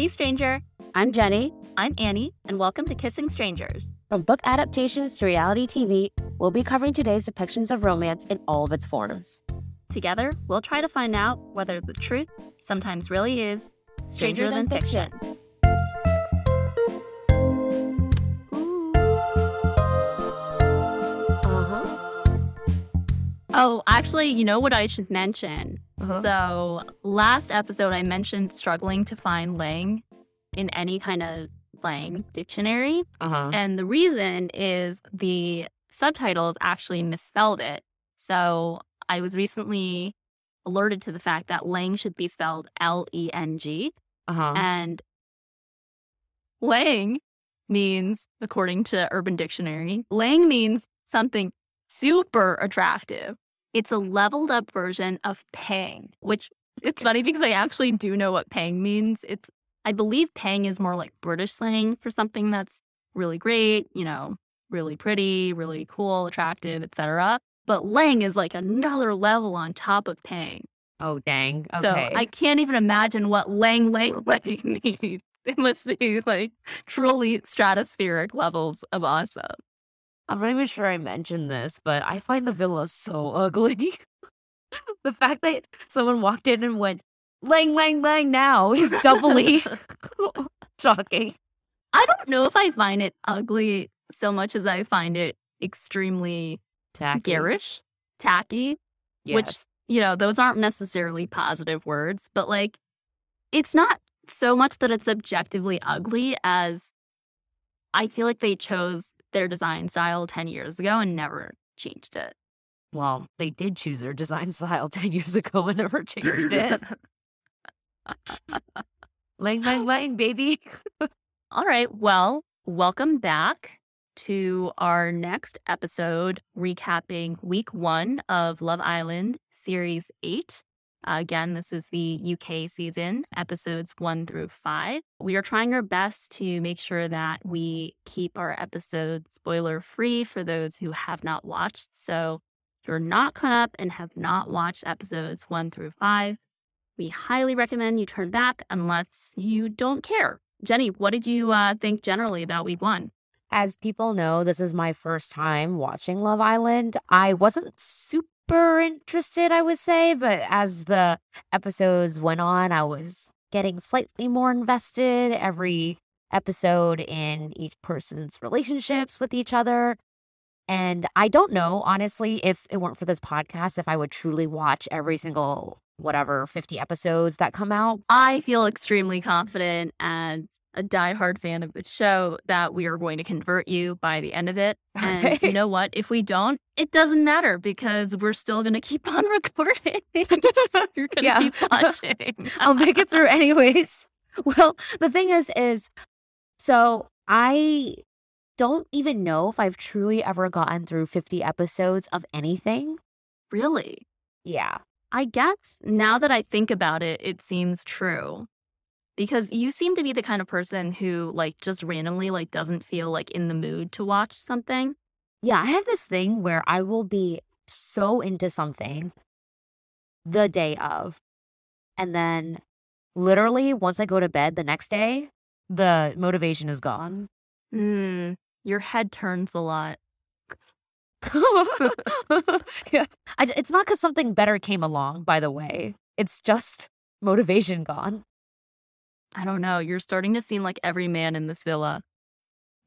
Hey, stranger. I'm Jenny. I'm Annie, and welcome to Kissing Strangers. From book adaptations to reality TV, we'll be covering today's depictions of romance in all of its forms. Together, we'll try to find out whether the truth sometimes really is stranger, Stranger than, than fiction. Ooh. Uh huh. Oh, actually, you know what I should mention? Uh-huh. So, last episode, I mentioned struggling to find Lang in any kind of Lang dictionary. Uh huh. And the reason is the subtitles actually misspelled it. So I was recently alerted to the fact that Lang should be spelled L E N G. Uh huh. And Lang means, according to Urban Dictionary, Lang means something super attractive. It's a leveled up version of pang, which it's funny because I actually do know what pang means. It's I believe pang is more like British slang for something that's really great, you know, really pretty, really cool, attractive, etc. But lang is like another level on top of pang. Oh, dang. Okay. So I can't even imagine what lang lang lang means unless they like truly stratospheric levels of awesome. I'm not even sure I mentioned this, but I find the villa so ugly. the fact that someone walked in and went, Lang, Lang, Lang now is doubly shocking. I don't know if I find it ugly so much as I find it extremely Tacky. garish, tacky, Yes. which, you know, those aren't necessarily positive words, but like it's not so much that it's objectively ugly as I feel like they chose their design style 10 years ago and never changed it. Well, they did choose their design style 10 years ago and never changed it. lang, lang, lang, baby. All right. Well, welcome back to our next episode recapping week one of Love Island series eight. Again, this is the UK season, episodes one through five. We are trying our best to make sure that we keep our episodes spoiler free for those who have not watched. So, if you're not caught up and have not watched episodes one through five, we highly recommend you turn back unless you don't care. Jenny, what did you uh, think generally about week one? As people know, this is my first time watching Love Island. I wasn't super interested, I would say, but as the episodes went on, I was getting slightly more invested every episode in each person's relationships with each other. And I don't know, honestly, if it weren't for this podcast, if I would truly watch every single, whatever, 50 episodes that come out. I feel extremely confident as a diehard fan of the show that we are going to convert you by the end of it. And you know what? If we don't, it doesn't matter because we're still going to keep on recording. You're going to Yeah. keep watching. I'll make it through anyways. Well, the thing is, is so I don't even know if I've truly ever gotten through 50 episodes of anything. really? Yeah. I guess now that I think about it, it seems true. Because you seem to be the kind of person who like just randomly like doesn't feel like in the mood to watch something. Yeah. I have this thing where I will be so into something the day of. And then literally, once I go to bed the next day, the motivation is gone. Hmm. Your head turns a lot. yeah. I, it's not because something better came along, by the way. It's just motivation gone. I don't know. You're starting to seem like every man in this villa.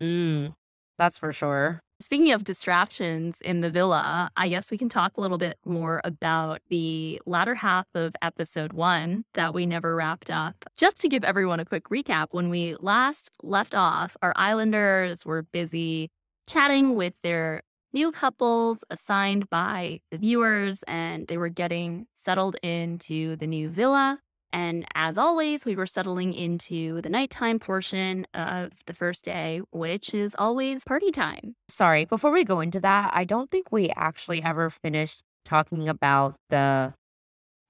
Mm, that's for sure. Speaking of distractions in the villa, I guess we can talk a little bit more about the latter half of episode one that we never wrapped up. Just to give everyone a quick recap, when we last left off, our islanders were busy chatting with their new couples assigned by the viewers, and they were getting settled into the new villa. And as always, we were settling into the nighttime portion of the first day, which is always party time. Sorry, before we go into that, I don't think we actually ever finished talking about the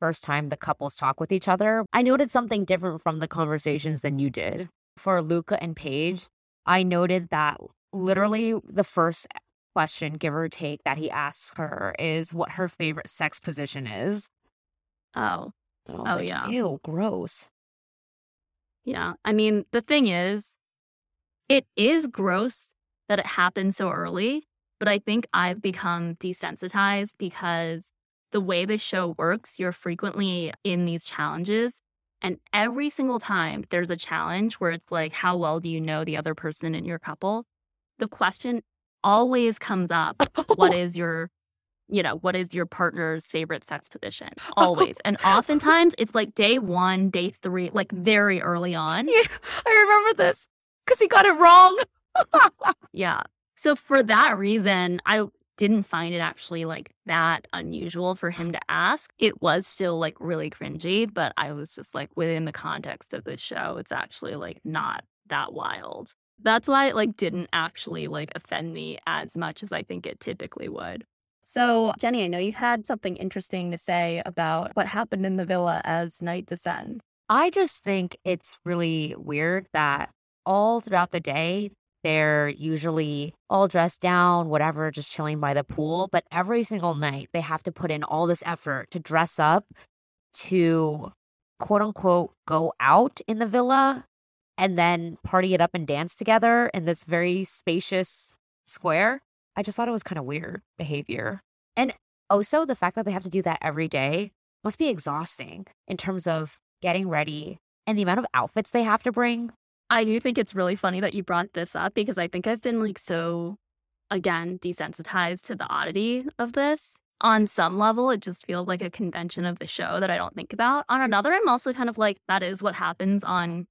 first time the couples talk with each other. I noted something different from the conversations than you did. For Luca and Paige, I noted that literally the first question, give or take, that he asks her is what her favorite sex position is. Oh, And I was Oh, like, yeah. Ew, gross. Yeah. I mean, the thing is, it is gross that it happened so early, but I think I've become desensitized because the way the show works, you're frequently in these challenges. And every single time there's a challenge where it's like, how well do you know the other person in your couple? The question always comes up what is your you know, what is your partner's favorite sex position? Always. And oftentimes it's like day one, day three, like very early on. Yeah, I remember this because he got it wrong. yeah. So for that reason, I didn't find it actually like that unusual for him to ask. It was still like really cringy, but I was just like within the context of this show, it's actually like not that wild. That's why it like didn't actually like offend me as much as I think it typically would. So, Jenny, I know you had something interesting to say about what happened in the villa as night descends. I just think it's really weird that all throughout the day, they're usually all dressed down, whatever, just chilling by the pool. But every single night, they have to put in all this effort to dress up to quote unquote go out in the villa and then party it up and dance together in this very spacious square. I just thought it was kind of weird behavior. And also, the fact that they have to do that every day must be exhausting in terms of getting ready and the amount of outfits they have to bring. I do think it's really funny that you brought this up because I think I've been like so, again, desensitized to the oddity of this. On some level, it just feels like a convention of the show that I don't think about. On another, I'm also kind of like, that is what happens on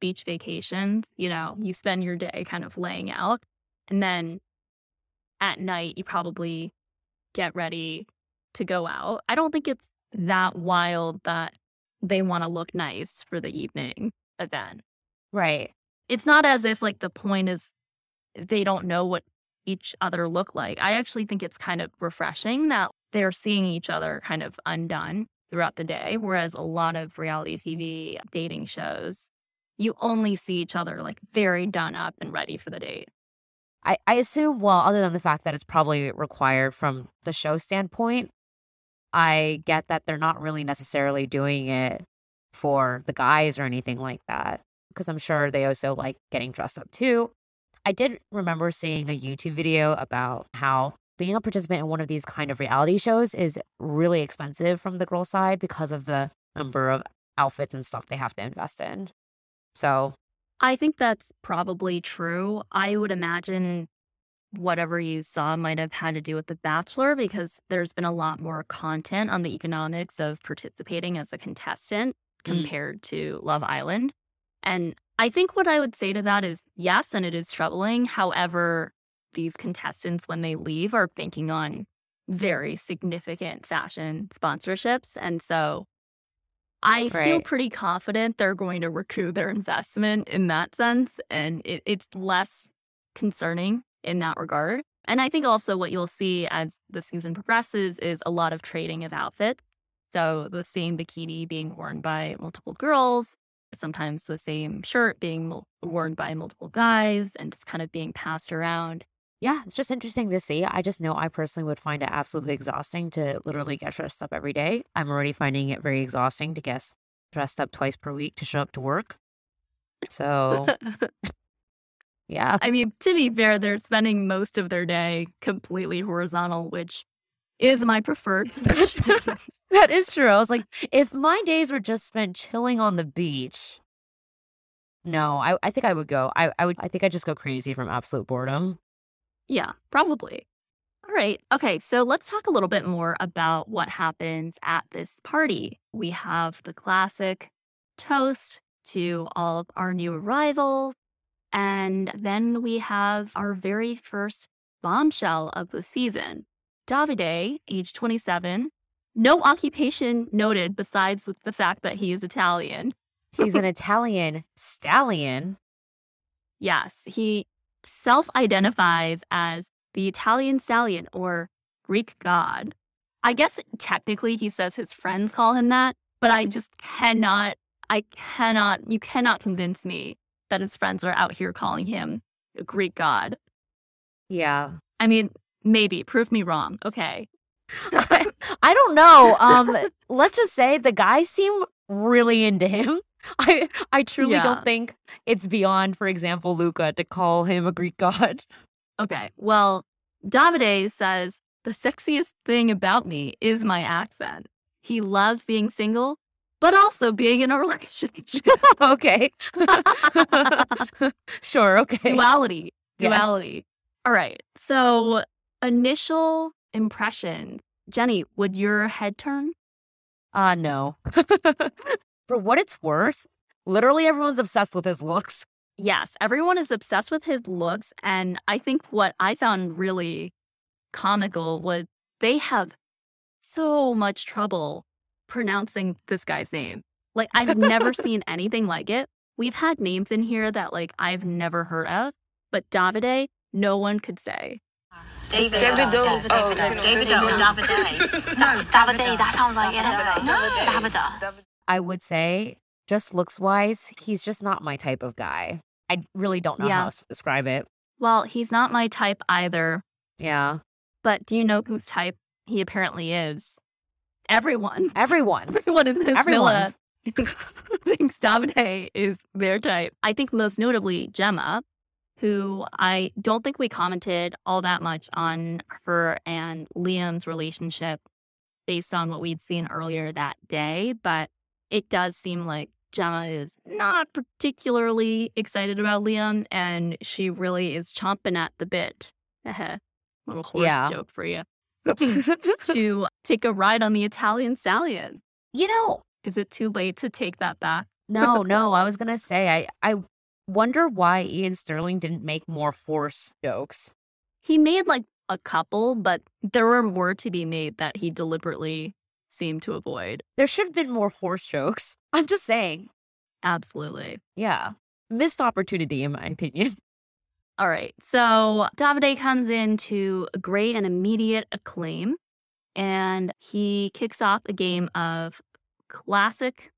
beach vacations. You know, you spend your day kind of laying out. And then at night, you probably get ready to go out. I don't think it's that wild that they want to look nice for the evening event. Right. It's not as if like the point is they don't know what each other look like. I actually think it's kind of refreshing that they're seeing each other kind of undone throughout the day. Whereas a lot of reality TV dating shows, you only see each other like very done up and ready for the date. I, I assume, well, other than the fact that it's probably required from the show standpoint, I get that they're not really necessarily doing it for the guys or anything like that. Because I'm sure they also like getting dressed up too. I did remember seeing a YouTube video about how being a participant in one of these kind of reality shows is really expensive from the girl side because of the number of outfits and stuff they have to invest in. So I think that's probably true. I would imagine whatever you saw might have had to do with The Bachelor because there's been a lot more content on the economics of participating as a contestant mm. compared to Love Island. And I think what I would say to that is yes, and it is troubling. However, these contestants, when they leave, are banking on very significant fashion sponsorships. And so I right. feel pretty confident they're going to recoup their investment in that sense. And it, it's less concerning in that regard. And I think also what you'll see as the season progresses is a lot of trading of outfits. So the same bikini being worn by multiple girls, sometimes the same shirt being worn by multiple guys, and just kind of being passed around. Yeah, it's just interesting to see. I just know I personally would find it absolutely mm-hmm. exhausting to literally get dressed up every day. I'm already finding it very exhausting to get dressed up twice per week to show up to work. So, yeah. I mean, to be fair, they're spending most of their day completely horizontal, which is my preferred position. that is true. I was like, if my days were just spent chilling on the beach, no, I, I think I would go. I, I would I think I'd just go crazy from absolute boredom. Yeah, probably. All right. Okay. So let's talk a little bit more about what happens at this party. We have the classic toast to all of our new arrivals. And then we have our very first bombshell of the season. Davide, age 27, no occupation noted besides the fact that he is Italian. He's an Italian stallion. Yes, he self identifies as the Italian stallion or Greek god. I guess technically he says his friends call him that, but I just cannot, I cannot, you cannot convince me that his friends are out here calling him a Greek god. Yeah. I mean, maybe prove me wrong. Okay. I don't know. Um, let's just say the guys seem really into him. I I truly Yeah. don't think it's beyond, for example, Luca to call him a Greek god. Okay. Well, Davide says the sexiest thing about me is my accent. He loves being single, but also being in a relationship. okay. sure, okay. Duality. Yes. Duality. All right. So, initial impression. Jenny, would your head turn? Uh no. For what it's worth, literally everyone's obsessed with his looks. Yes, everyone is obsessed with his looks. And I think what I found really comical was they have so much trouble pronouncing this guy's name. Like, I've never seen anything like it. We've had names in here that, like, I've never heard of, but Davide, no one could say. David. Davido. David. Oh, David. David. David. or Davide. No, Davide. That sounds like it. No. Davida. I would say, just looks wise, he's just not my type of guy. I really don't know Yeah. how else to describe it. Well, he's not my type either, Yeah. but do you know whose type he apparently is? Everyone. Everyone's. Everyone in this villa thinks Davide is their type. I think most notably Gemma, who I don't think we commented all that much on her and Liam's relationship based on what we'd seen earlier that day, but it does seem like Gemma is not particularly excited about Liam and she really is chomping at the bit. Little horse Yeah. joke for you. to take a ride on the Italian stallion. you know, Is it too late to take that back? no, no, I was gonna say I I wonder why Iain Stirling didn't make more force jokes. He made like a couple, but there were more to be made that he deliberately seemed to avoid. There should have been more horse jokes. I'm just saying. Absolutely. Yeah. Missed opportunity in my opinion. All right. So Davide comes in to great and immediate acclaim, and he kicks off a game of classic,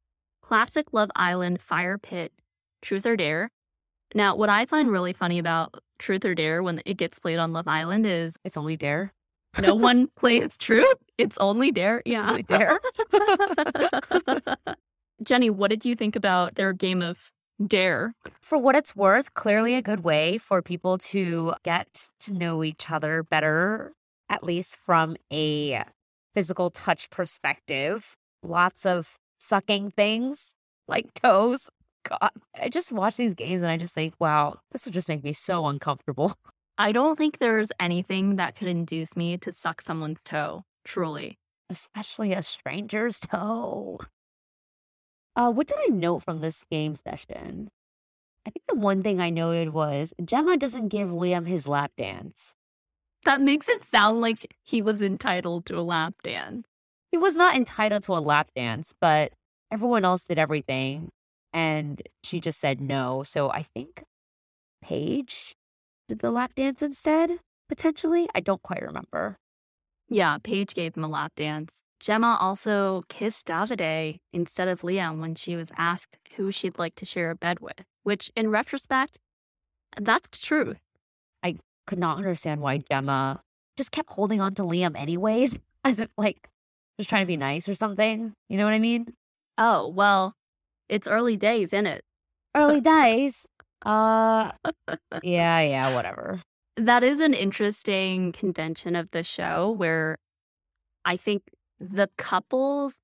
classic Love Island Fire Pit Truth or Dare. Now, what I find really funny about Truth or Dare when it gets played on Love Island is It's only dare. No one plays truth. It's only Dare. It's Yeah. only dare. Jenny, what did you think about their game of Dare? For what it's worth, clearly a good way for people to get to know each other better, at least from a physical touch perspective. Lots of sucking things like toes. God, I just watch these games and I just think, wow, this would just make me so uncomfortable. I don't think there's anything that could induce me to suck someone's toe, truly. Especially a stranger's toe. Uh, what did I note from this game session? I think the one thing I noted was Gemma doesn't give Liam his lap dance. That makes it sound like he was entitled to a lap dance. he was not entitled to a lap dance, but everyone else did everything. And she just said no. So I think Paige did the lap dance instead, potentially. I don't quite remember. Yeah, Paige gave him a lap dance. Gemma also kissed Davide instead of Liam when she was asked who she'd like to share a bed with, which in retrospect, that's the truth. I could not understand why Gemma just kept holding on to Liam anyways, as if like just trying to be nice or something. You know what I mean? Oh, well, it's early days, isn't it? Early days. Uh, yeah, yeah, whatever. That is an interesting convention of the show where I think the couples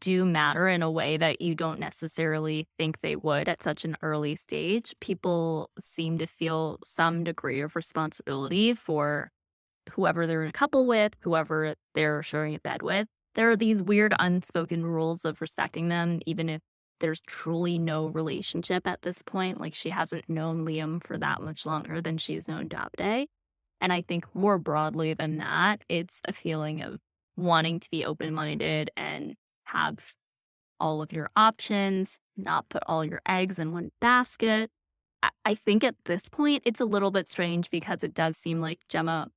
do matter in a way that you don't necessarily think they would at such an early stage. People seem to feel some degree of responsibility for whoever they're in a couple with, whoever they're sharing a bed with. There are these weird unspoken rules of respecting them, even if there's truly no relationship at this point. Like she hasn't known Liam for that much longer than she's known Davide. And I think more broadly than that, it's a feeling of wanting to be open minded and have all of your options, not put all your eggs in one basket. I- I think at this point, it's a little bit strange because it does seem like Gemma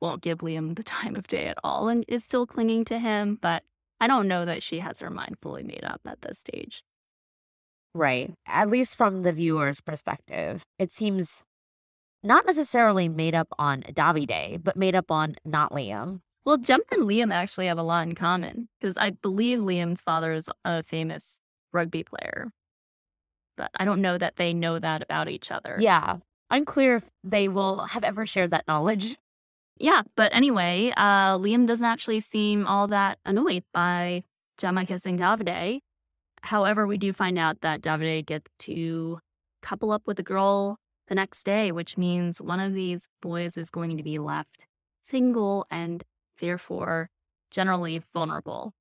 won't give Liam the time of day at all and is still clinging to him. But I don't know that she has her mind fully made up at this stage. Right. At least from the viewer's perspective, it seems not necessarily made up on Davide, but made up on not Liam. Well, Gemma and Liam actually have a lot in common because I believe Liam's father is a famous rugby player. but I don't know that they know that about each other. Yeah. Unclear if they will have ever shared that knowledge. Yeah, but anyway, uh, Liam doesn't actually seem all that annoyed by Gemma kissing Davide. However, we do find out that Davide gets to couple up with a girl the next day, which means one of these boys is going to be left single and therefore generally vulnerable,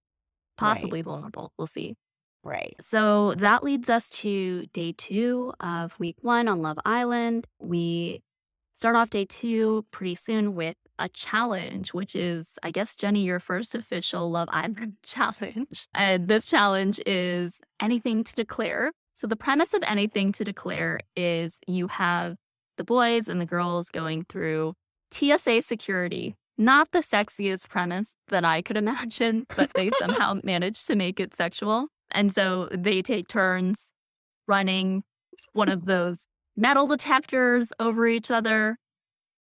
possibly Right. vulnerable. We'll see. Right. So that leads us to day two of week one on Love Island. We start off day two pretty soon with a challenge, which is, I guess, Jenny, your first official Love Island challenge. And this challenge is anything to declare. So the premise of anything to declare is you have the boys and the girls going through TSA security. Not the sexiest premise that I could imagine, but they somehow managed to make it sexual. And so they take turns running one of those metal detectors over each other.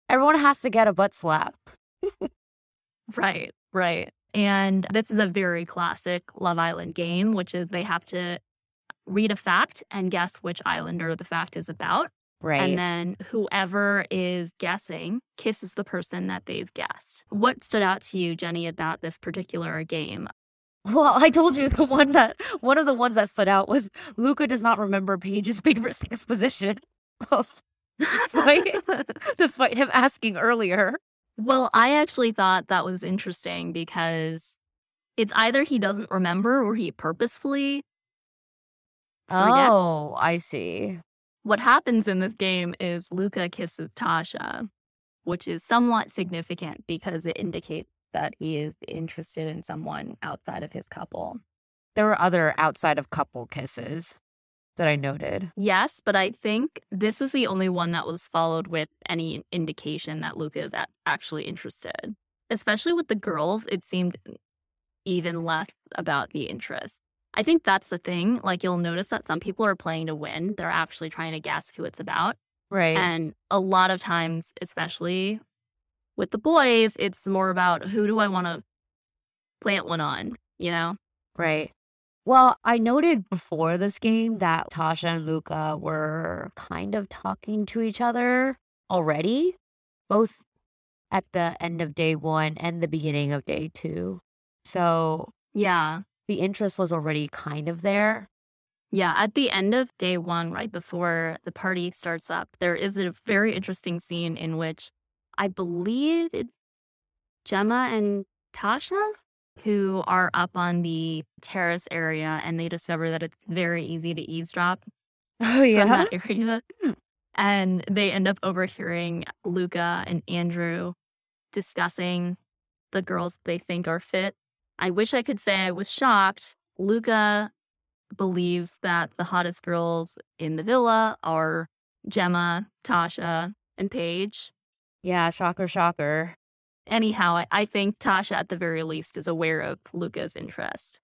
Everyone has to get a butt slap. Right, right. And this is a very classic Love Island game, which is they have to read a fact and guess which islander the fact is about. Right. And then whoever is guessing kisses the person that they've guessed. What stood out to you, Jenny, about this particular game? well, I told you the one that one of the ones that stood out was Luca does not remember Paige's favorite sex position. despite despite him asking earlier. Well, I actually thought that was interesting because it's either he doesn't remember or he purposefully forgets. Oh, I see. What happens in this game is Luca kisses Tasha, which is somewhat significant because it indicates that he is interested in someone outside of his couple. There were other outside of couple kisses that I noted. Yes, but I think this is the only one that was followed with any indication that Luca is actually interested. Especially with the girls, it seemed even less about the interest. I think that's the thing. Like, you'll notice that some people are playing to win, they're actually trying to guess who it's about. Right. And a lot of times, especially with the boys, it's more about who do I want to plant one on, you know? Right. Well, I noted before this game that Tasha and Luca were kind of talking to each other already, both at the end of day one and the beginning of day two. So Yeah. the interest was already kind of there. Yeah, at the end of day one, right before the party starts up, there is a very interesting scene in which I believe it's Gemma and Tasha who are up on the terrace area and they discover that it's very easy to eavesdrop Oh, from that area. And they end up overhearing Luca and Andrew discussing the girls they think are fit. I wish I could say I was shocked. Luca believes that the hottest girls in the villa are Gemma, Tasha, and Paige. Yeah, shocker, shocker. Anyhow, I, I think Tasha, at the very least, is aware of Luca's interest.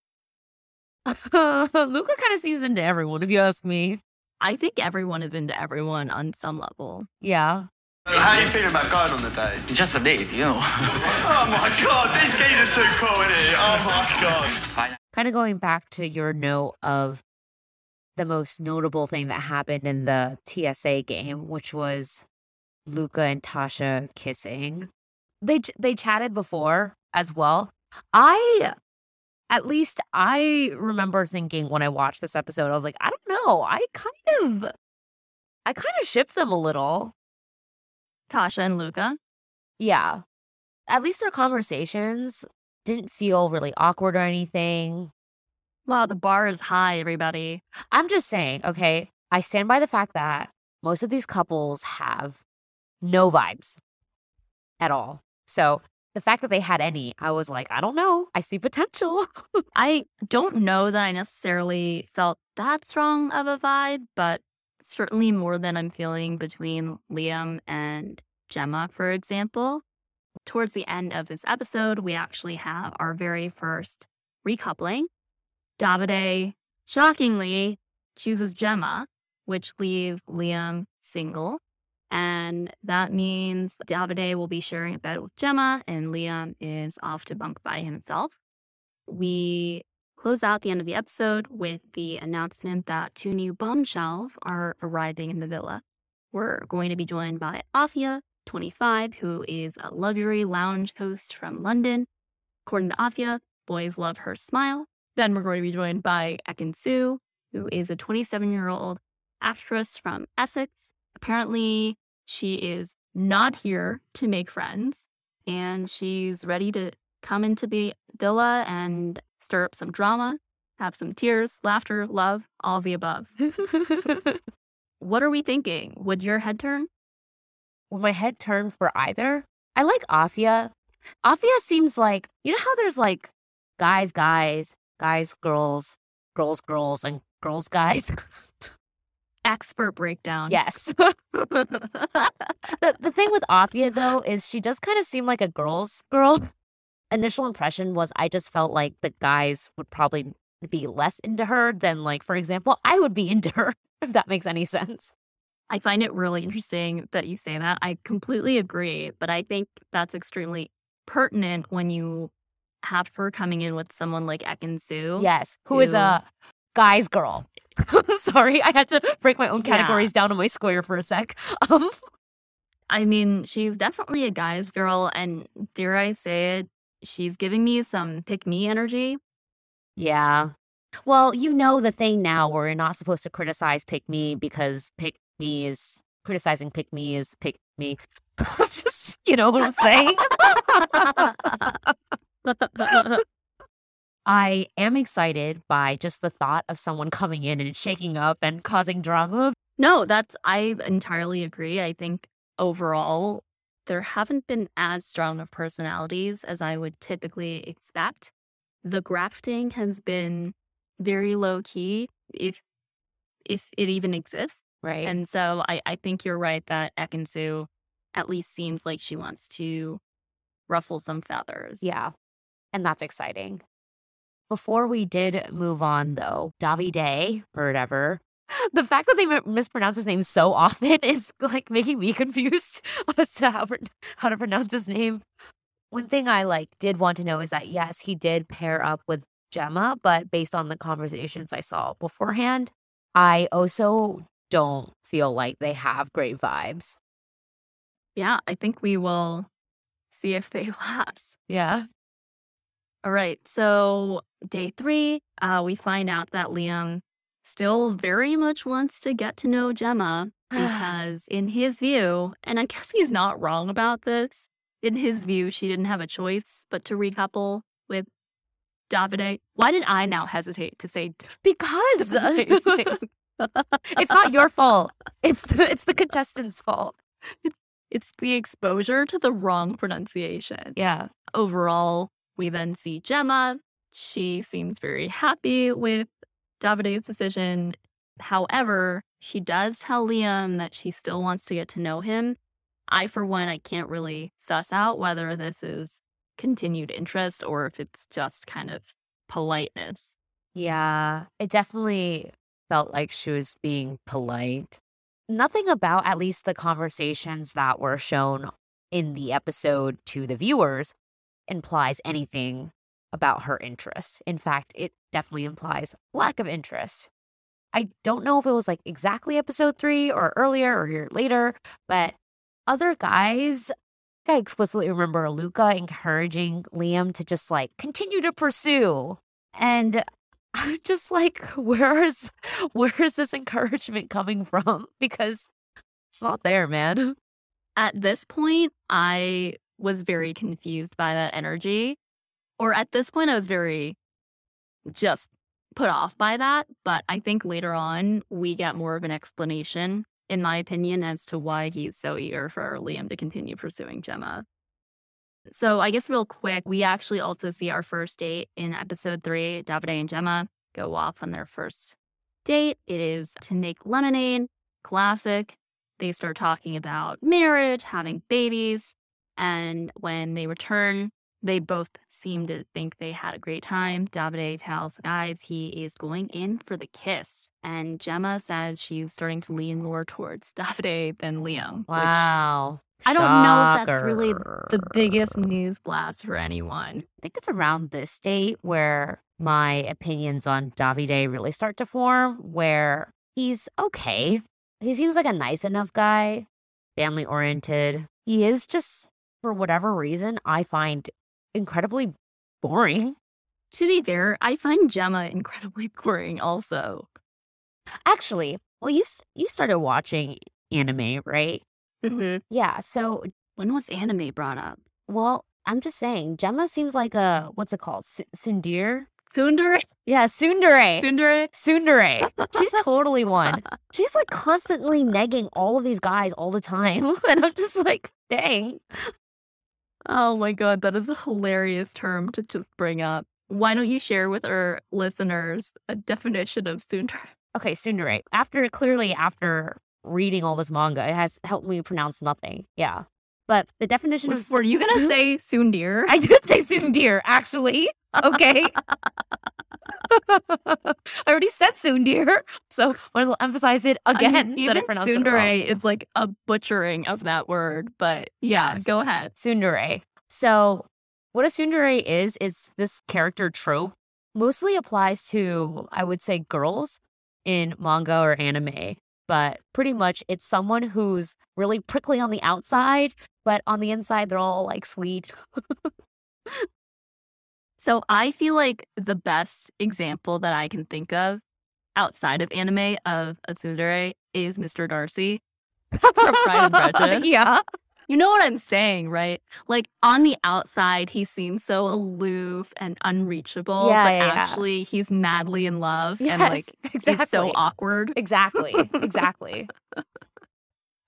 Luca kind of seems into everyone, if you ask me. I think everyone is into everyone on some level. Yeah. How are you feeling about going on the date? Just a date, you know. Oh my god, these gays are so cool, isn't it? Oh my god. Kind of going back to your note of the most notable thing that happened in the TSA game, which was Luca and Tasha kissing. They they chatted before as well. I at least I remember thinking when I watched this episode, I was like, I don't know. I kind of I kind of ship them a little. Tasha and Luca. Yeah. At least their conversations didn't feel really awkward or anything. Wow, the bar is high, everybody. I'm just saying, okay, I stand by the fact that most of these couples have no vibes at all. So the fact that they had any, I was like, I don't know. I see potential. I don't know that I necessarily felt that strong of a vibe, but certainly more than I'm feeling between Liam and Gemma, for example. Towards the end of this episode, we actually have our very first recoupling. Davide, shockingly, chooses Gemma, which leaves Liam single. And that means Davide will be sharing a bed with Gemma, and Liam is off to bunk by himself. We close out the end of the episode with the announcement that two new bombshells are arriving in the villa. We're going to be joined by Afia, 25, who is a luxury lounge host from London. According to Afia, boys love her smile. Then we're going to be joined by Ekin Su, who is a 27 year old actress from Essex. Apparently, she is not here to make friends and she's ready to come into the villa and stir up some drama, have some tears, laughter, love, all of the above. what are we thinking? Would your head turn? Would my head turn for either? I like Afia. Afia seems like, you know how there's like guys, guys, guys, girls, girls, girls, and girls, guys? Expert breakdown. Yes. the, the thing with Afia, though, is she does kind of seem like a girl's girl. Initial impression was I just felt like the guys would probably be less into her than, like, for example, I would be into her, if that makes any sense. I find it really interesting that you say that. I completely agree, but I think that's extremely pertinent when you have her coming in with someone like Ekin Su. Yes, who is a guy's girl. Sorry, I had to break my own Yeah. categories down on my square for a sec. Um, I mean, she's definitely a guy's girl, and dare I say it, she's giving me some pick me energy. yeah. Well, you know the thing now where you're not supposed to criticize pick me because pick me is criticizing pick me is pick me. Just you know what I'm saying. I am excited by just the thought of someone coming in and shaking up and causing drama. no, that's, I entirely agree. I think overall, there haven't been as strong of personalities as I would typically expect. The grafting has been very low key, if if it even exists. Right. And so I, I think you're right that Ekin-Su at least seems like she wants to ruffle some feathers. Yeah. And that's exciting. Before we did move on, though, Davide or whatever, the fact that they mispronounce his name so often is like making me confused as to how, how to pronounce his name. One thing I like did want to know is that yes, he did pair up with Gemma, but based on the conversations I saw beforehand, I also don't feel like they have great vibes. Yeah, I think we will see if they last. Yeah. All right. So day three, uh, we find out that Liam still very much wants to get to know Gemma because in his view, and I guess he's not wrong about this, in his view, she didn't have a choice but to recouple with Davide. Why did I now hesitate to say Because it's not your fault. It's the, it's the contestant's fault. It's the exposure to the wrong pronunciation. Yeah. Overall, we then see Gemma. She seems very happy with Davide's decision. However, she does tell Liam that she still wants to get to know him. I, for one, I can't really suss out whether this is continued interest or if it's just kind of politeness. Yeah. It definitely felt like she was being polite. Nothing about at least the conversations that were shown in the episode to the viewers implies anything about her interest. In fact, it definitely implies lack of interest. I don't know if it was like exactly episode three or earlier or here later, but other guys, I explicitly remember Luca encouraging Liam to just like continue to pursue. And I'm just like, where's where's this encouragement coming from? Because it's not there, man. At this point, I was very confused by that energy. Or at this point, I was very just put off by that. But I think later on, we get more of an explanation, in my opinion, as to why he's so eager for Liam to continue pursuing Gemma. So, I guess, real quick, we actually also see our first date in episode three. Davide and Gemma go off on their first date. It is to make lemonade, classic. They start talking about marriage, having babies. And when they return, they both seem to think they had a great time. Davide tells the guys he is going in for the kiss. And Gemma says she's starting to lean more towards Davide than Liam. Wow. I don't know if that's really the biggest news blast for anyone. I think it's around this date where my opinions on Davide really start to form, where he's okay. He seems like a nice enough guy, family oriented. He is just, for whatever reason, I find incredibly boring. To be fair, I find Gemma incredibly boring also. Actually, well, you you started watching anime, right? Mm-hmm. Yeah. So, When was anime brought up? well, I'm just saying, Gemma seems like a what's it called, S- Sundir? Tsundere? Yeah, Sundere. Tsundere? Sundere. She's totally one. She's like constantly negging all of these guys all the time. And I'm just like, dang. Oh my god, that is a hilarious term to just bring up. Why don't you share with our listeners a definition of tsundere? Okay, Sundere. After clearly after reading all this manga, it has helped me pronounce nothing. Yeah. But the definition of Were you gonna say sundir? I did say Sundir, actually. Okay. I already said Sundir. So might as well emphasize it I mean, again. I even pronounced tsundere is like a butchering of that word, but yeah, Yes. go ahead. Sundere. So, what a Sundere is, is this character trope mostly applies to, I would say, girls in manga or anime. But pretty much it's someone who's really prickly on the outside, but on the inside, they're all like sweet. So I feel like the best example that I can think of outside of anime of a tsundere is Mr. Darcy. From Pride and Prejudice. yeah. You know what I'm saying, right? Like on the outside, he seems so aloof and unreachable, Yeah, but yeah, yeah. actually he's madly in love Yes, and like exactly. he's so awkward. Exactly. Exactly.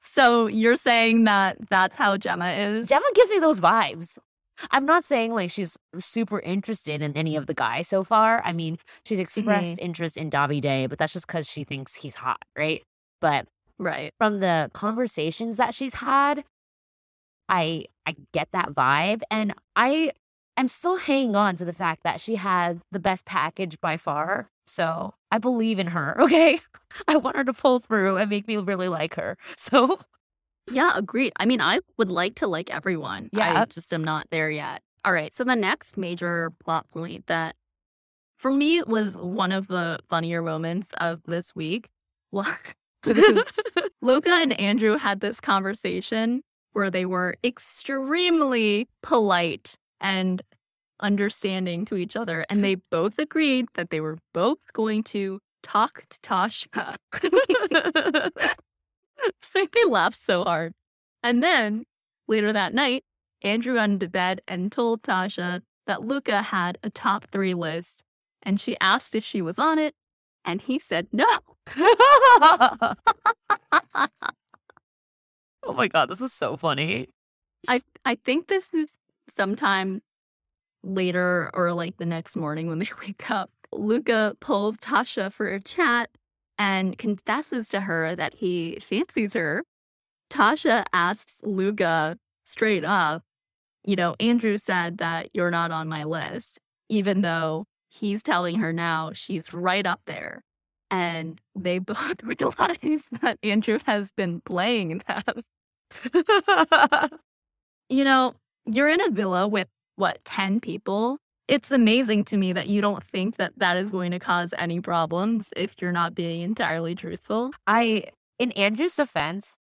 So you're saying that that's how Gemma is? Gemma gives me those vibes. I'm not saying like she's super interested in any of the guys so far. I mean, she's mm-hmm. expressed interest in Davide, but that's just because she thinks he's hot, right? But Right. from the conversations that she's had, I I get that vibe, and I am still hanging on to the fact that she had the best package by far. So I believe in her. Okay, I want her to pull through and make me really like her. So Yeah, agreed. I mean, I would like to like everyone. Yeah. I just am not there yet. All right. So the next major plot point that for me was one of the funnier moments of this week. Well, Luca and Andrew had this conversation where they were extremely polite and understanding to each other. And they both agreed that they were both going to talk to Tasha. like they laughed so hard. And then later that night, Andrew went to bed and told Tasha that Luca had a top three list. And she asked if she was on it. And he said no. oh my god, this is so funny. I I think this is sometime later or like the next morning when they wake up. Luca pulled Tasha for a chat and confesses to her that he fancies her. Tasha asks Luca straight up, you know, Andrew said that you're not on my list, even though he's telling her now she's right up there. And they both realize that Andrew has been playing them. you know, you're in a villa with what, 10 people? It's amazing to me that you don't think that that is going to cause any problems if you're not being entirely truthful. I, in Andrew's defense,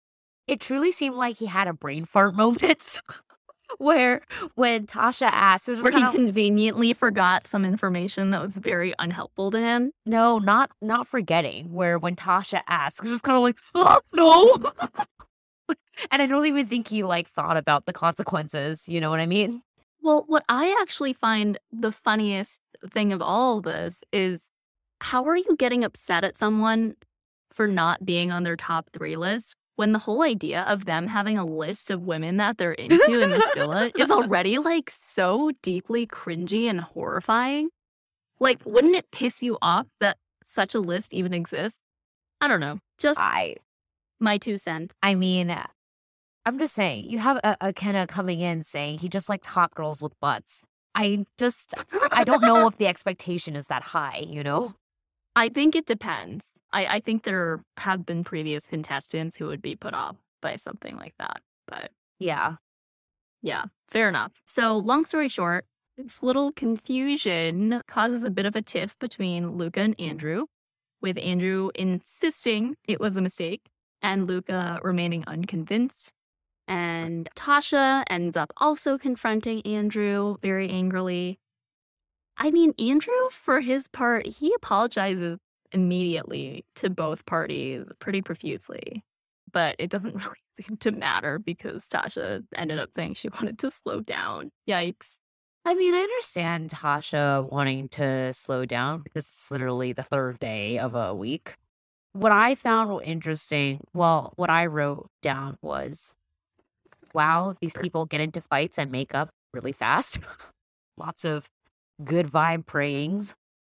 it truly seemed like he had a brain fart moment where when Tasha asked, it was Where he conveniently forgot some information that was very unhelpful to him. no, not not forgetting. Where when Tasha asked, it was just kind of like, oh, no. and I don't even think he like thought about the consequences. You know what I mean? Well, what I actually find the funniest thing of all of this is how are you getting upset at someone for not being on their top three list when the whole idea of them having a list of women that they're into in this villa is already like so deeply cringy and horrifying? Like, wouldn't it piss you off that such a list even exists? I don't know. Just I my two cents. I mean, I'm just saying, you have a, Ikenna coming in saying he just likes hot girls with butts. I just, I don't know if the expectation is that high, you know? I think it depends. I, I think there have been previous contestants who would be put off by something like that. But Yeah. Yeah, fair enough. So, long story short, this little confusion causes a bit of a tiff between Luca and Andrew, with Andrew insisting it was a mistake and Luca remaining unconvinced. And Tasha ends up also confronting Andrew very angrily. I mean, Andrew, for his part, he apologizes immediately to both parties pretty profusely. But it doesn't really seem to matter because Tasha ended up saying she wanted to slow down. Yikes. I mean, I understand Tasha wanting to slow down because it's literally the third day of a week. What I found interesting, well, what I wrote down was wow, these people get into fights and make up really fast. Lots of good vibe prayings.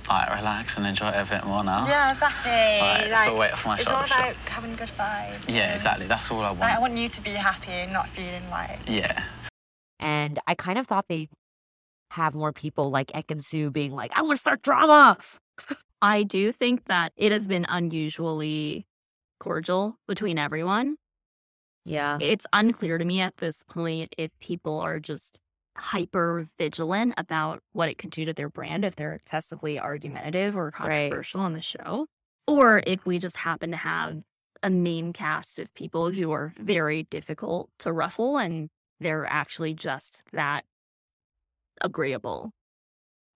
Alright, relax and enjoy it a bit more now. Yeah, exactly. Alright, like, so wait for my it's all about shot. having good vibes. Yeah, exactly. That's all I want. Like, I want you to be happy and not feeling like. Yeah. And I kind of thought they'd have more people like Ekin-Su being like, I want to start drama. I do think that it has been unusually cordial between everyone. Yeah. It's unclear to me at this point if people are just hyper vigilant about what it could do to their brand if they're excessively argumentative or controversial on the show, or if we just happen to have a main cast of people who are very difficult to ruffle and they're actually just that agreeable.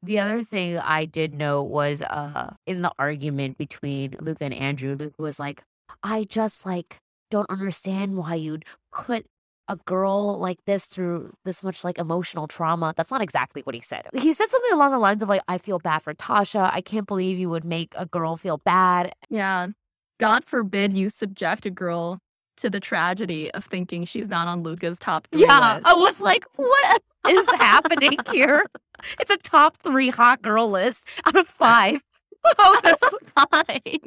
The other thing I did know was uh in the argument between Luca and Andrew, Luca was like, I just like don't understand why you'd put a girl like this through this much like emotional trauma. That's not exactly what he said. He said something along the lines of like, I feel bad for Tasha. I can't believe you would make a girl feel bad. Yeah. God forbid you subject a girl to the tragedy of thinking she's not on Luca's top three Yeah. list. I was like, what is happening here? It's a top three hot girl list out of five. Oh, that's Fine.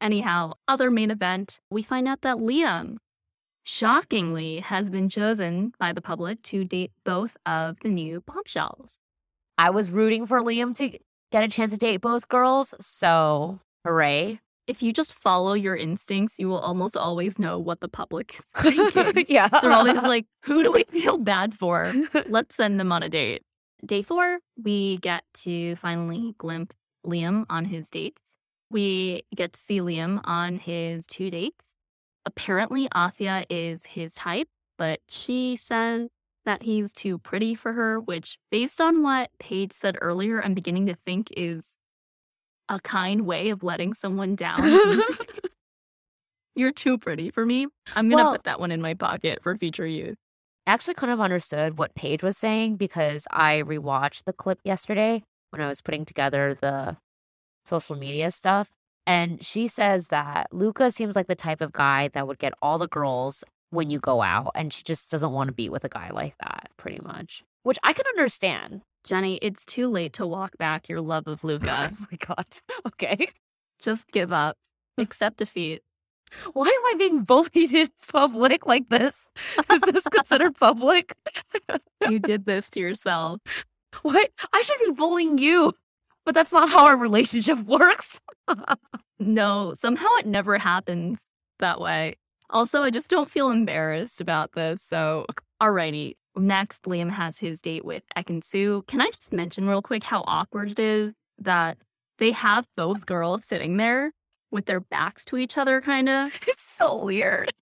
Anyhow, other main event, we find out that Liam shockingly has been chosen by the public to date both of the new bombshells. I was rooting for Liam to get a chance to date both girls, so hooray. If you just follow your instincts, you will almost always know what the public is thinking. yeah. They're always like, who do we feel bad for? Let's send them on a date. Day four, we get to finally glimpse Liam on his dates. We get to see Liam on his two dates. Apparently, Afia is his type, but she says that he's too pretty for her, which, based on what Paige said earlier, I'm beginning to think is a kind way of letting someone down. You're too pretty for me. I'm going to Well- put that one in my pocket for future use. I actually kind of understood what Paige was saying because I rewatched the clip yesterday when I was putting together the social media stuff. And she says that Luca seems like the type of guy that would get all the girls when you go out. And she just doesn't want to be with a guy like that, pretty much, which I can understand. Jenny, it's too late to walk back your love of oh Luca. Oh my God. Okay. Just give up. Accept defeat. Why am I being bullied in public like this? Is this considered public? You did this to yourself. What? I should be bullying you, but that's not how our relationship works. No, somehow it never happens that way. Also, I just don't feel embarrassed about this. So, alrighty. Next, Liam has his date with Ekin-Su. Can I just mention real quick how awkward it is that they have both girls sitting there with their backs to each other, kind of? It's so weird.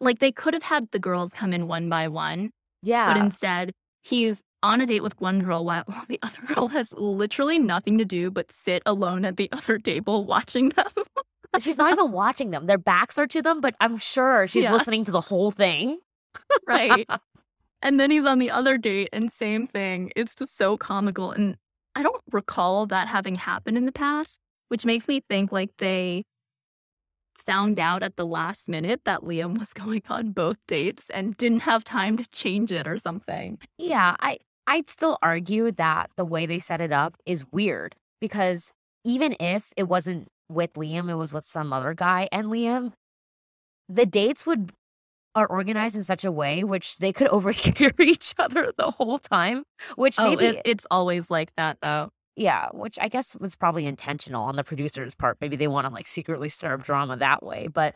Like they could have had the girls come in one by one, Yeah. but instead he's on a date with one girl while the other girl has literally nothing to do but sit alone at the other table watching them. she's not even watching them. Their backs are to them, but I'm sure she's Yeah. listening to the whole thing. right. And then he's on the other date and same thing. It's just so comical. And I don't recall that having happened in the past, which makes me think like they found out at the last minute that Liam was going on both dates and didn't have time to change it or something. Yeah, I I'd still argue that the way they set it up is weird because even if it wasn't with Liam, it was with some other guy and Liam, the dates would are organized in such a way which they could overhear each other the whole time, which Oh, maybe it, it's always like that though. yeah, which I guess was probably intentional on the producer's part. Maybe they want to like secretly stir up drama that way, but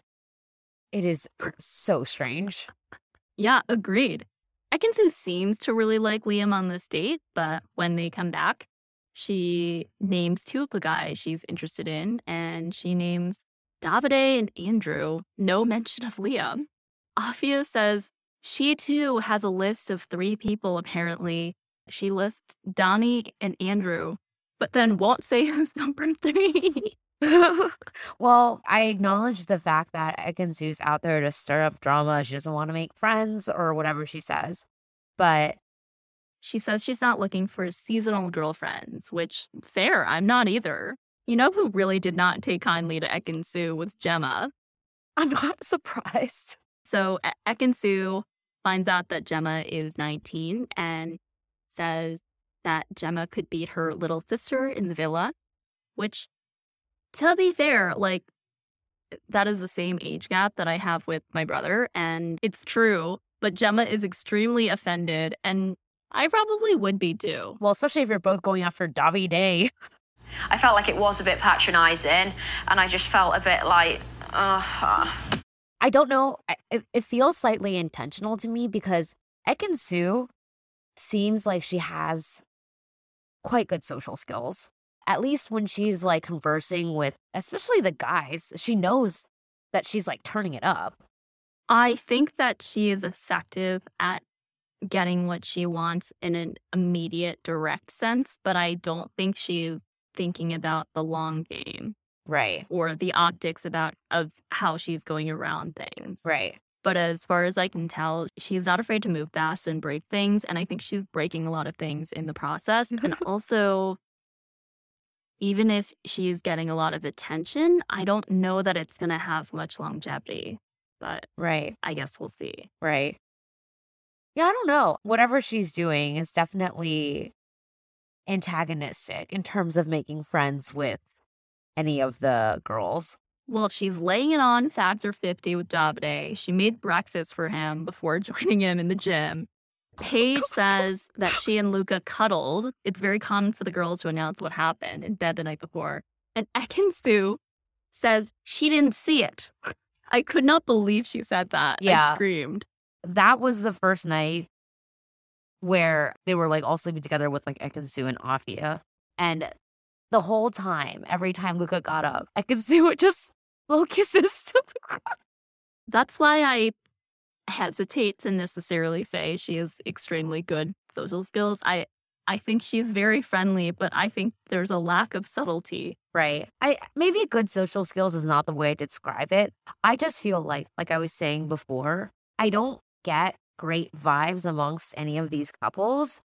It is so strange. Yeah, agreed. Ekinsu seems to really like Liam on this date, but when they come back, she names two of the guys she's interested in, and she names Davide and Andrew. No mention of Liam. Afia says she too has a list of three people, apparently. She lists Donnie and Andrew, but then won't say who's number three. well, I acknowledge the fact that Ekinsu's out there to stir up drama. She doesn't want to make friends or whatever she says. But she says she's not looking for seasonal girlfriends, which fair, I'm not either. You know who really did not take kindly to Ekinsu was Gemma. I'm not surprised. So e- Ekinsu finds out that Gemma is 19 and says that Gemma could beat her little sister in the villa, which, to be fair, like, that is the same age gap that I have with my brother. And it's true, but Gemma is extremely offended. And I probably would be too. Well, especially if you're both going after Davide. I felt like it was a bit patronising, and I just felt a bit like, uh, I don't know. It, it feels slightly intentional to me because Ekin-Su seems like she has quite good social skills. At least when she's like conversing with, especially the guys, she knows that she's like turning it up. I think that she is effective at getting what she wants in an immediate, direct sense, but I don't think she's thinking about the long game. Right. Or the optics about of how she's going around things. Right. But as far as I can tell, she's not afraid to move fast and break things. And I think she's breaking a lot of things in the process. and also, even if she's getting a lot of attention, I don't know that it's going to have much longevity. But right. I guess we'll see. Right. Yeah, I don't know. Whatever she's doing is definitely antagonistic in terms of making friends with any of the girls. Well, she's laying it on factor 50 with Davide. She made breakfast for him before joining him in the gym. Paige says that she and Luca cuddled. It's very common for the girls to announce what happened in bed the night before. And Ekin says she didn't see it. I could not believe she said that. Yeah. I screamed. That was the first night where they were like all sleeping together with like Ekin and Afia. And the whole time, every time Luca got up, Ekin would just little kisses to the ground. That's why I hesitate to necessarily say she has extremely good social skills. I I think she's very friendly, but I think there's a lack of subtlety. Right. I maybe good social skills is not the way to describe it. I just feel like like I was saying before, I don't get great vibes amongst any of these couples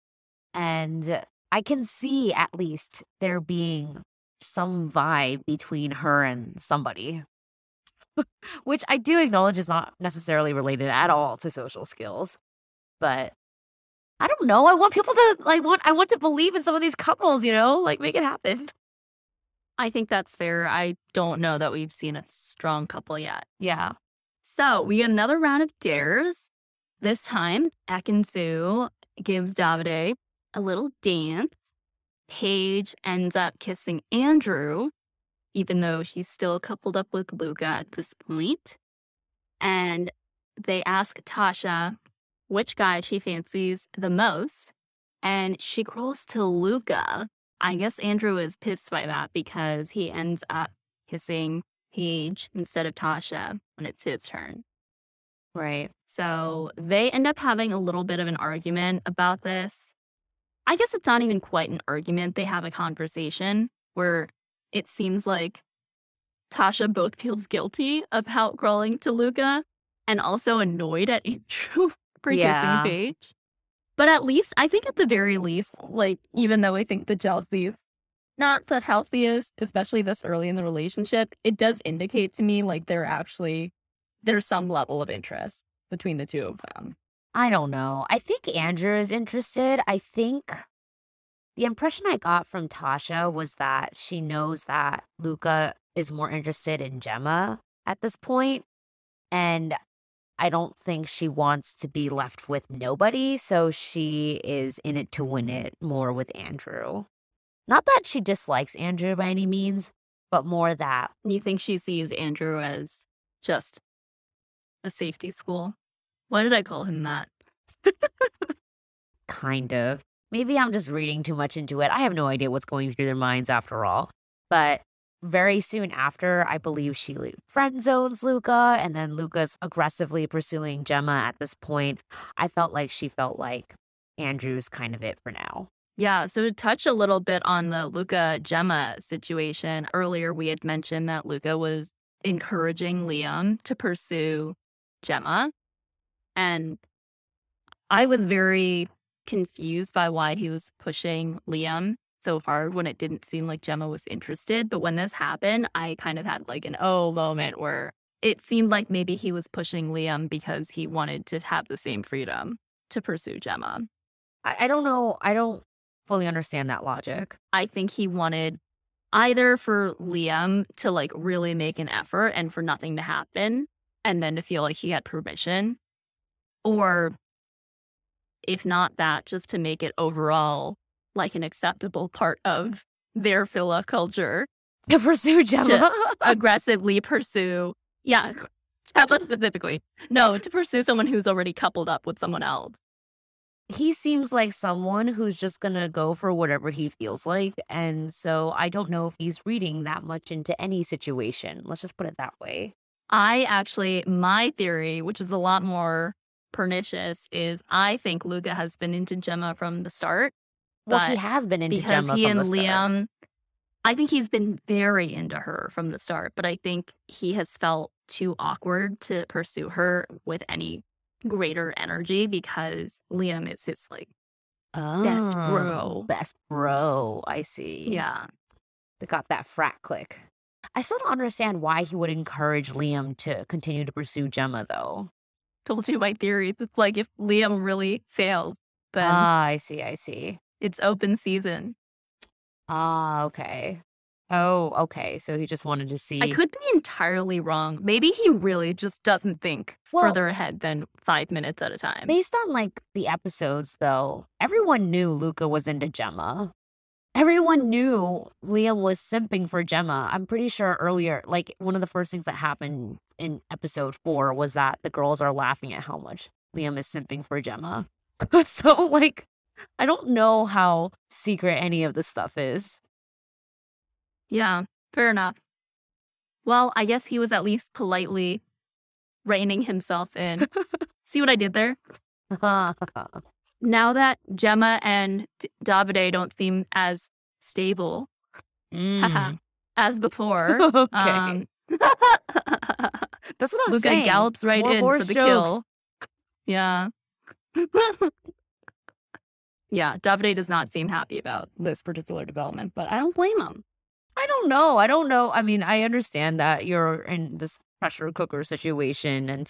and I can see at least there being some vibe between her and somebody. Which I do acknowledge is not necessarily related at all to social skills. But I don't know. I want people to like want I want to believe in some of these couples, you know? Like make it happen. I think that's fair. I don't know that we've seen a strong couple yet. Yeah. So we get another round of dares. This time, Ekin gives Davide a little dance. Paige ends up kissing Andrew, even though she's still coupled up with Luca at this point. And they ask Tasha which guy she fancies the most. And she crawls to Luca. I guess Andrew is pissed by that because he ends up kissing Paige instead of Tasha when it's his turn. Right. So they end up having a little bit of an argument about this. I guess it's not even quite an argument. They have a conversation where it seems like Tasha both feels guilty about crawling to Luca and also annoyed at Andrew for Yeah. kissing Paige. But at least, I think at the very least, like, even though I think the jealousy is not the healthiest, especially this early in the relationship, it does indicate to me like they're actually, there's some level of interest between the two of them. I don't know. I think Andrew is interested. I think the impression I got from Tasha was that she knows that Luca is more interested in Gemma at this point, And I don't think she wants to be left with nobody. So she is in it to win it more with Andrew. Not that she dislikes Andrew by any means, but more that You think she sees Andrew as just a safety school. Why did I call him that? kind of. Maybe I'm just reading too much into it. I have no idea what's going through their minds after all. But very soon after, I believe she friend zones Luca, and then Luca's aggressively pursuing Gemma at this point. I felt like she felt like Andrew's kind of it for now. Yeah, so to touch a little bit on the Luca Gemma situation, earlier we had mentioned that Luca was encouraging Liam to pursue Gemma. And I was very confused by why he was pushing Liam so hard when it didn't seem like Gemma was interested. But when this happened, I kind of had like an oh moment where it seemed like maybe he was pushing Liam because he wanted to have the same freedom to pursue Gemma. I, I don't know. I don't fully understand that logic. I think he wanted either for Liam to like really make an effort and for nothing to happen and then to feel like he had permission or if not that just to make it overall like an acceptable part of their villa culture to pursue Gemma aggressively pursue yeah Gemma specifically no to pursue someone who's already coupled up with someone else he seems like someone who's just going to go for whatever he feels like. And so I don't know if he's reading that much into any situation. Let's just put it that way. I actually, my theory, which is a lot more pernicious, is I think Luca has been into Gemma from the start. Well, he has been into because Gemma he from and the start. Liam, I think he's been very into her from the start, but I think he has felt too awkward to pursue her with any greater energy because Liam is his like best Oh, bro. Best bro. I see. Yeah. They got that frat click. I still don't understand why he would encourage Liam to continue to pursue Gemma, though. Told you my theory. It's like if Liam really fails, then Ah, I see. I see. it's open season. Ah, okay. Oh, okay. So he just wanted to see. I could be entirely wrong. Maybe he really just doesn't think Well- further ahead than five minutes at a time. Based on like the episodes, though, everyone knew Luca was into Gemma. Everyone knew Liam was simping for Gemma. I'm pretty sure earlier, like one of the first things that happened mm. in episode four was that the girls are laughing at how much Liam is simping for Gemma. so, like, I don't know how secret any of this stuff is. Yeah, fair enough. Well, I guess he was at least politely reining himself in. See what I did there? Now that Gemma and Davide don't seem as stable Mm. as before, okay. um, That's what I'm Luca saying. gallops right More in for the jokes. kill. Yeah. yeah, Davide does not seem happy about this particular development, but I don't blame him. I don't know. I don't know. I mean, I understand that you're in this pressure cooker situation and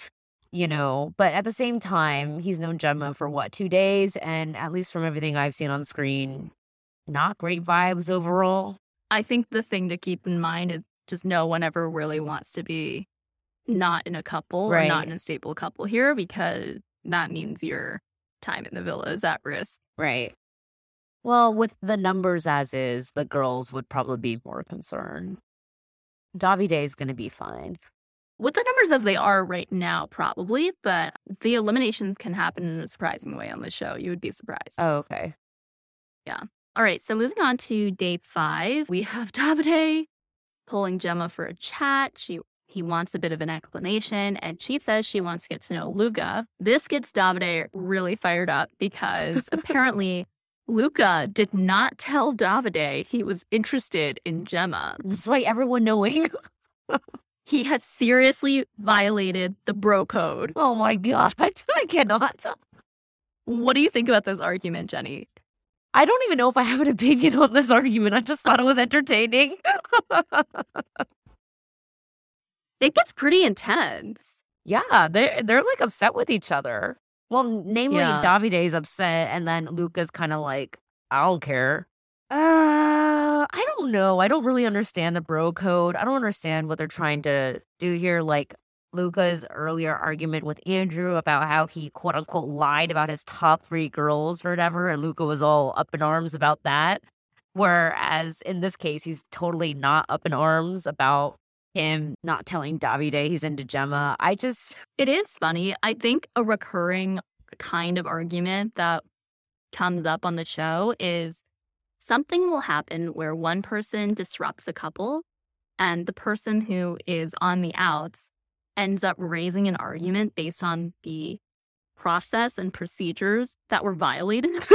you know, but at the same time, he's known Gemma for what, two days? And at least from everything I've seen on screen, not great vibes overall. I think the thing to keep in mind is just no one ever really wants to be not in a couple or not in a stable couple here because that means your time in the villa is at risk. Right. Well, with the numbers as is, the girls would probably be more concerned. Davide is going to be fine. With the numbers as they are right now, probably, but the eliminations can happen in a surprising way on the show. You would be surprised. Oh, okay. Yeah. All right, so moving on to day five, we have Davide pulling Gemma for a chat. She he wants a bit of an explanation, and she says she wants to get to know Luca. This gets Davide really fired up because apparently Luca did not tell Davide he was interested in Gemma. This Despite everyone knowing. He had seriously violated the bro code. oh my God. I cannot. What do you think about this argument, Jenny? I don't even know if I have an opinion on this argument. I just thought it was entertaining. It gets pretty intense. yeah, they're they're like upset with each other. Well, namely, Yeah. Davide's upset, and then Luca's kind of like, I don't care. Uh, I don't know. I don't really understand the bro code. I don't understand what they're trying to do here. Like Luca's earlier argument with Andrew about how he quote unquote lied about his top three girls or whatever, and Luca was all up in arms about that. Whereas in this case, he's totally not up in arms about him not telling Davide he's into Gemma. I just It is funny. I think a recurring kind of argument that comes up on the show is something will happen where one person disrupts a couple and the person who is on the outs ends up raising an argument based on the process and procedures that were violated.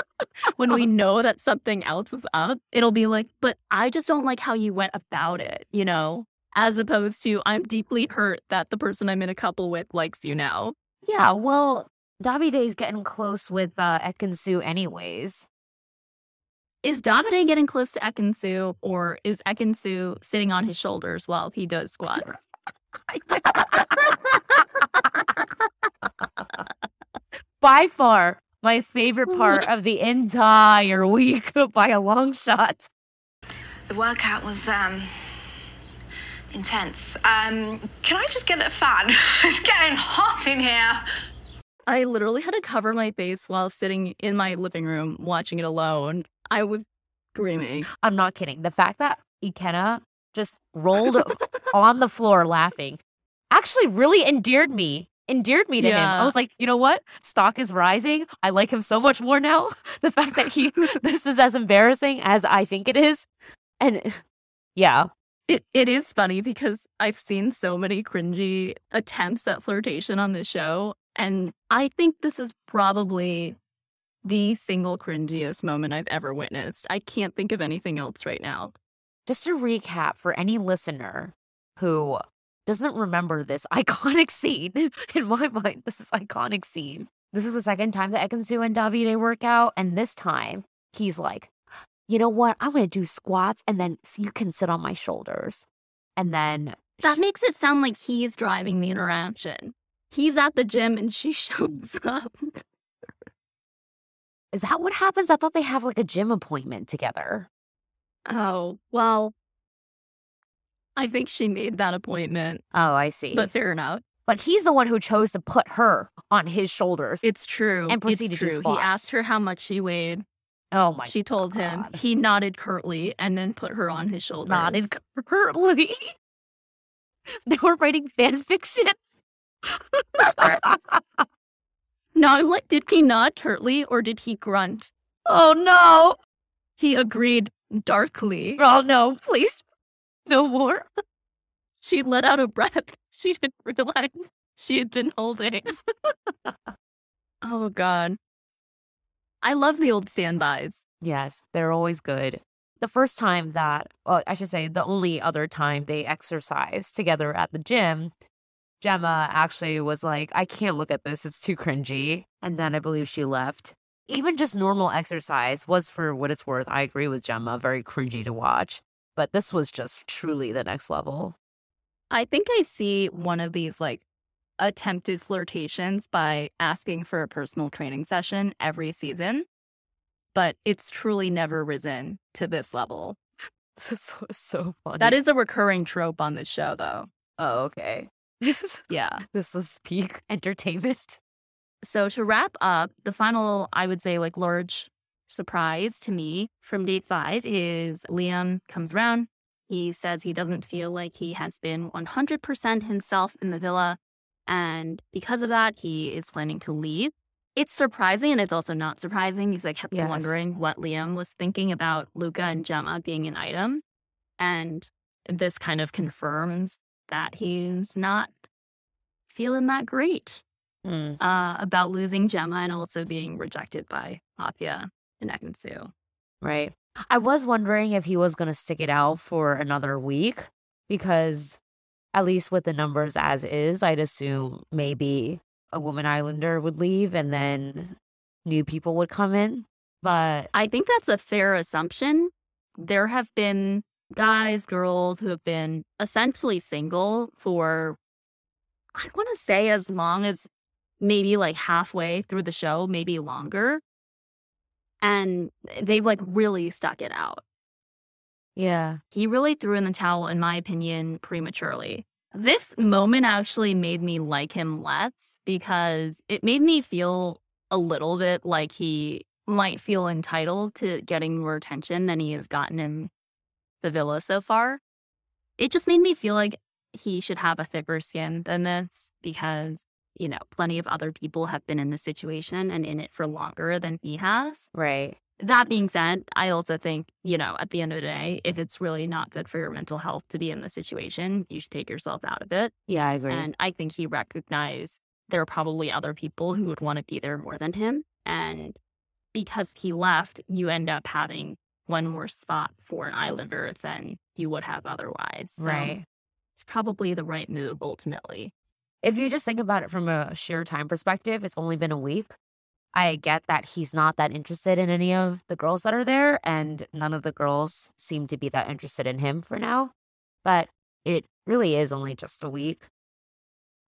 when we know that something else is up, it'll be like, but I just don't like how you went about it, you know? As opposed to, I'm deeply hurt that the person I'm in a couple with likes you now. yeah, well, Davide's getting close with uh Ekin-Su anyways. Is Davide getting close to Ekin-Su, or is Ekin-Su sitting on his shoulders while he does squats? By far my favorite part of the entire week by a long shot. The workout was um intense. Um, can I just get a fan? it's getting hot in here. I literally had to cover my face while sitting in my living room watching it alone. I was screaming. I'm not kidding. The fact that Ikenna just rolled on the floor laughing actually really endeared me. Endeared me to him. I was like, you know what? Stock is rising. I like him so much more now. The fact that he this is as embarrassing as I think it is. And yeah. It it is funny because I've seen so many cringy attempts at flirtation on this show, and I think this is probably the single cringiest moment I've ever witnessed. I can't think of anything else right now. Just to recap for any listener who doesn't remember this iconic scene, in my mind, this is iconic scene. This is the second time that Ekin-Su and Davide work out, and this time he's like, you know what? I'm gonna do squats, and then you can sit on my shoulders, and then That makes it sound like he's driving the interaction. He's at the gym and she shows up. Is that what happens? I thought they have like a gym appointment together. Oh, well, I think she made that appointment, Oh, I see. but fair enough. but he's the one who chose to put her on his shoulders. It's true. And proceeded it's to do true. He asked her how much she weighed. oh my! she told him. He nodded curtly and then put her on his shoulders. nodded curtly. they were writing fan fiction. No, I'm like, did he nod curtly or did he grunt? oh no! He agreed darkly. Oh no! Please, no more. She let out a breath. She didn't realize she had been holding. oh, God. I love the old standbys. Yes, they're always good. The first time that, well, I should say, the only other time they exercised together at the gym, Gemma actually was like, I can't look at this. It's too cringy. And then I believe she left. Even just normal exercise was, for what it's worth, I agree with Gemma, very cringy to watch. But this was just truly the next level. I think I see one of these like attempted flirtations by asking for a personal training session every season, but it's truly never risen to this level. This was so funny. That is a recurring trope on this show, though. oh, okay. This is Yeah. this is peak entertainment. So to wrap up, the final, I would say, like large surprise to me from date five is Liam comes around. He says he doesn't feel like he has been 100% himself in the villa. And because of that, he is planning to leave. It's surprising and it's also not surprising because I kept Yes. wondering what Liam was thinking about Luca and Gemma being an item. And this kind of confirms that he's not feeling that great Mm. uh, about losing Gemma and also being rejected by Afia and Ekin-Su. Right. I was wondering if he was going to stick it out for another week because, at least with the numbers as is, I'd assume maybe a woman islander would leave and then new people would come in. But I think that's a fair assumption. There have been guys, girls who have been essentially single for, I want to say, as long as maybe like halfway through the show, maybe longer. And they've like really stuck it out. yeah, He really threw in the towel, in my opinion, prematurely. This moment actually made me like him less because it made me feel a little bit like he might feel entitled to getting more attention than he has gotten in the villa so far. it just made me feel like he should have a thicker skin than this because, you know, plenty of other people have been in the situation and in it for longer than he has. Right. That being said, I also think, you know, at the end of the day, if it's really not good for your mental health to be in the situation, you should take yourself out of it. Yeah, I agree. And I think he recognized there are probably other people who would want to be there more than him. And because he left, you end up having one more spot for an islander than you would have otherwise. So right. It's probably the right move ultimately. If you just think about it from a sheer time perspective, it's only been a week. I get that he's not that interested in any of the girls that are there, and none of the girls seem to be that interested in him for now. But it really is only just a week.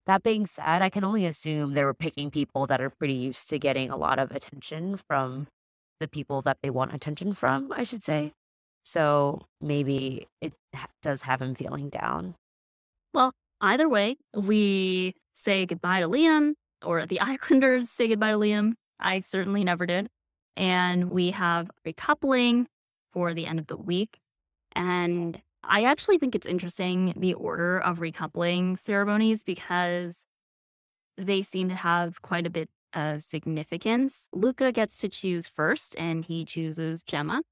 That being said, I can only assume they were picking people that are pretty used to getting a lot of attention from the people that they want attention from, I should say. So maybe it does have him feeling down. Well, either way, we say goodbye to Liam, or the Islanders say goodbye to Liam. I certainly never did. And we have recoupling for the end of the week. And I actually think it's interesting the order of recoupling ceremonies because they seem to have quite a bit of significance. Luca gets to choose first, and he chooses Gemma.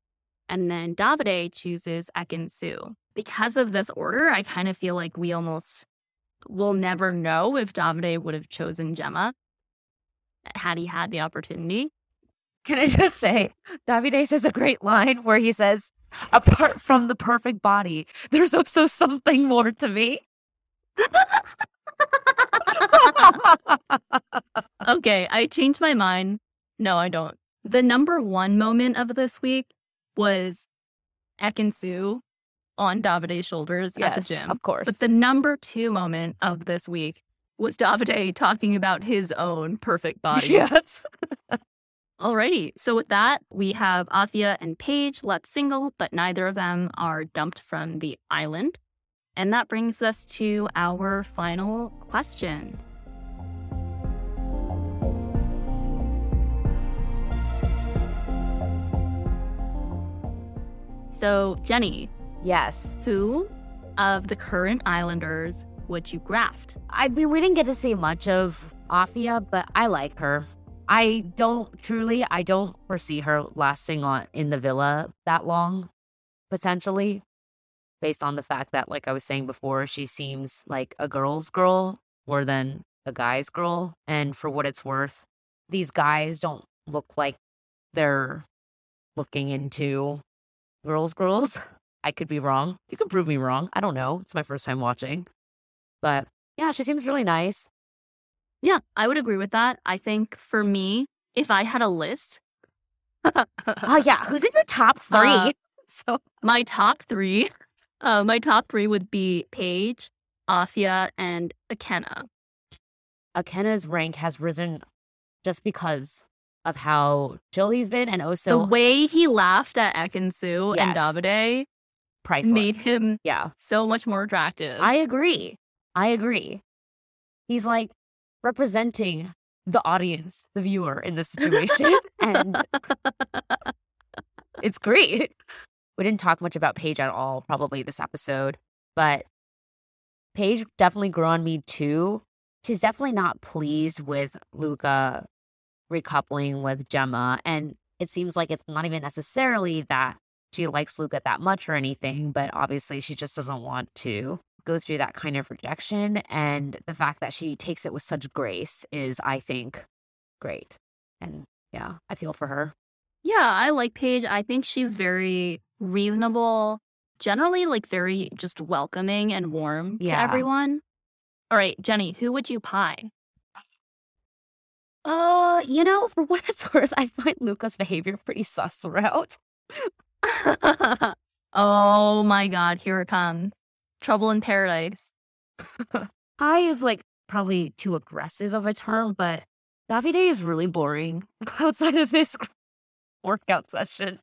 And then Davide chooses Ekin-Su. Because of this order, I kind of feel like we almost will never know if Davide would have chosen Gemma had he had the opportunity. Can I just say, Davide says a great line where he says, apart from the perfect body, there's also something more to me. okay, I changed my mind. No, I don't. The number one moment of this week was Ekin-Su on Davide's shoulders at the gym. of course. But the number two moment of this week was Davide talking about his own perfect body. Yes. Alrighty. So with that, we have Afia and Paige left single, but neither of them are dumped from the island. And that brings us to our final question. So, Jenny, Yes. who of the current Islanders would you graft? I mean, we didn't get to see much of Afia, but I like her. I don't truly, I don't foresee her lasting on in the villa that long, potentially, based on the fact that, like I was saying before, she seems like a girl's girl more than a guy's girl. And for what it's worth, these guys don't look like they're looking into girls' girls. I could be wrong. You can prove me wrong. I don't know. It's my first time watching. But yeah, she seems really nice. Yeah, I would agree with that. I think for me, if I had a list, Oh yeah, who's in your top three? Uh, so my top three, uh, my top three would be Paige, Afia, and Ikenna. Ikenna's rank has risen just because of how chill he's been, and also the way he laughed at Ekin-Su and Yes. Davide priceless. made him yeah, so much more attractive. I agree. I agree. He's like representing the audience, the viewer in this situation, and it's great. We didn't talk much about Paige at all, probably this episode, but Paige definitely grew on me too. She's definitely not pleased with Luca recoupling with Gemma, and it seems like it's not even necessarily that she likes Luca that much or anything, but obviously she just doesn't want to go through that kind of rejection. And the fact that she takes it with such grace is, I think, great. And yeah, I feel for her. yeah, I like Paige. I think she's very reasonable, generally like very just welcoming and warm to everyone. All right, Jenny, who would you pie? Uh, you know, for what it's worth, I find Luca's behavior pretty sus throughout. oh my god, here it comes. Trouble in paradise. High is like probably too aggressive of a term, but Davide is really boring outside of this workout session.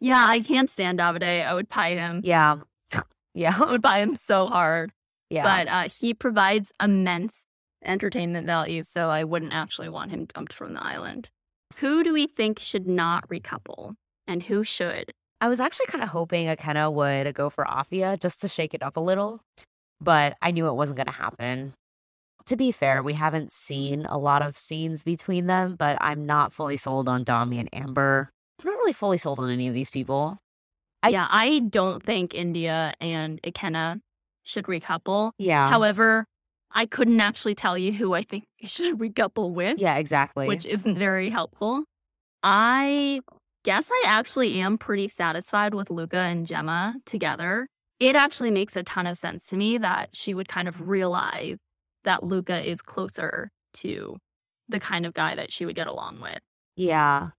Yeah, I can't stand Davide. I would pie him. Yeah. Yeah. I would buy him so hard. Yeah. But uh, he provides immense entertainment value, so I wouldn't actually want him dumped from the island. Who do we think should not recouple and who should? I was actually kind of hoping Ikenna would go for Afia just to shake it up a little, but I knew it wasn't going to happen. To be fair, we haven't seen a lot of scenes between them, but I'm not fully sold on Dami and Amber. I'm not really fully sold on any of these people. I- yeah, I don't think Indiyah and Ikenna should recouple. Yeah. However, I couldn't actually tell you who I think should recouple with, yeah, exactly. which isn't very helpful. I guess I actually am pretty satisfied with Luca and Gemma together. It actually makes a ton of sense to me that she would kind of realize that Luca is closer to the kind of guy that she would get along with. Yeah.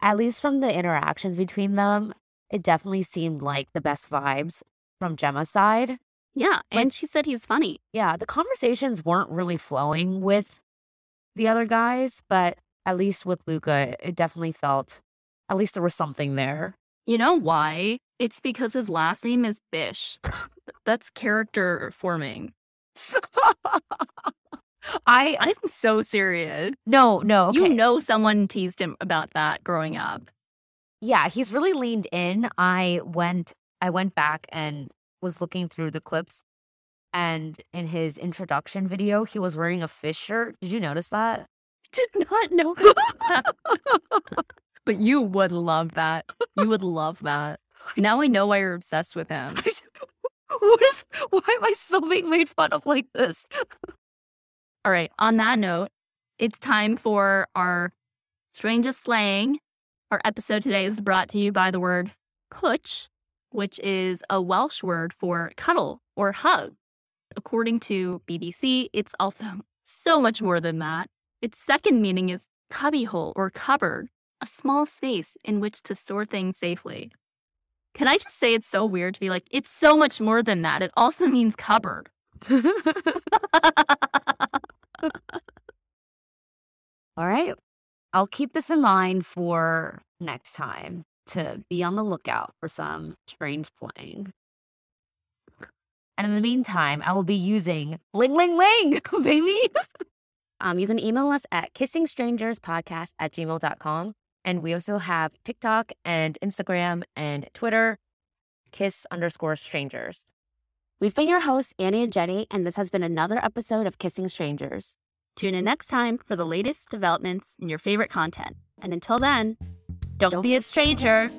At least from the interactions between them, it definitely seemed like the best vibes from Gemma's side. Yeah, and she said he's funny. Yeah, the conversations weren't really flowing with the other guys, but at least with Luca, it definitely felt at least there was something there. You know why? It's because his last name is Bish. That's character forming. I, I'm so serious. no, no, okay. You know someone teased him about that growing up. yeah, he's really leaned in. I went I went back and was looking through the clips and in his introduction video, he was wearing a fish shirt. Did you notice that? Did not know that. but you would love that. You would love that. Now I know why you're obsessed with him. what is why am I still being made fun of like this? All right, on that note, it's time for our strangest slang. Our episode today is brought to you by the word cwtch, which is a Welsh word for cuddle or hug. According to BBC, it's also so much more than that. Its second meaning is cubbyhole or cupboard, a small space in which to store things safely. Can I just say it's so weird to be like, it's so much more than that. It also means cupboard. All right. I'll keep this in mind for next time to be on the lookout for some strange slang. And in the meantime, I will be using Ling Ling Ling, baby. um, you can email us at kissingstrangerspodcast at gmail.com. And we also have TikTok and Instagram and Twitter, kiss underscore strangers. We've been your hosts, Annie and Jenny, and this has been another episode of Kissing Strangers. Tune in next time for the latest developments in your favorite content. And until then, don't, be a stranger.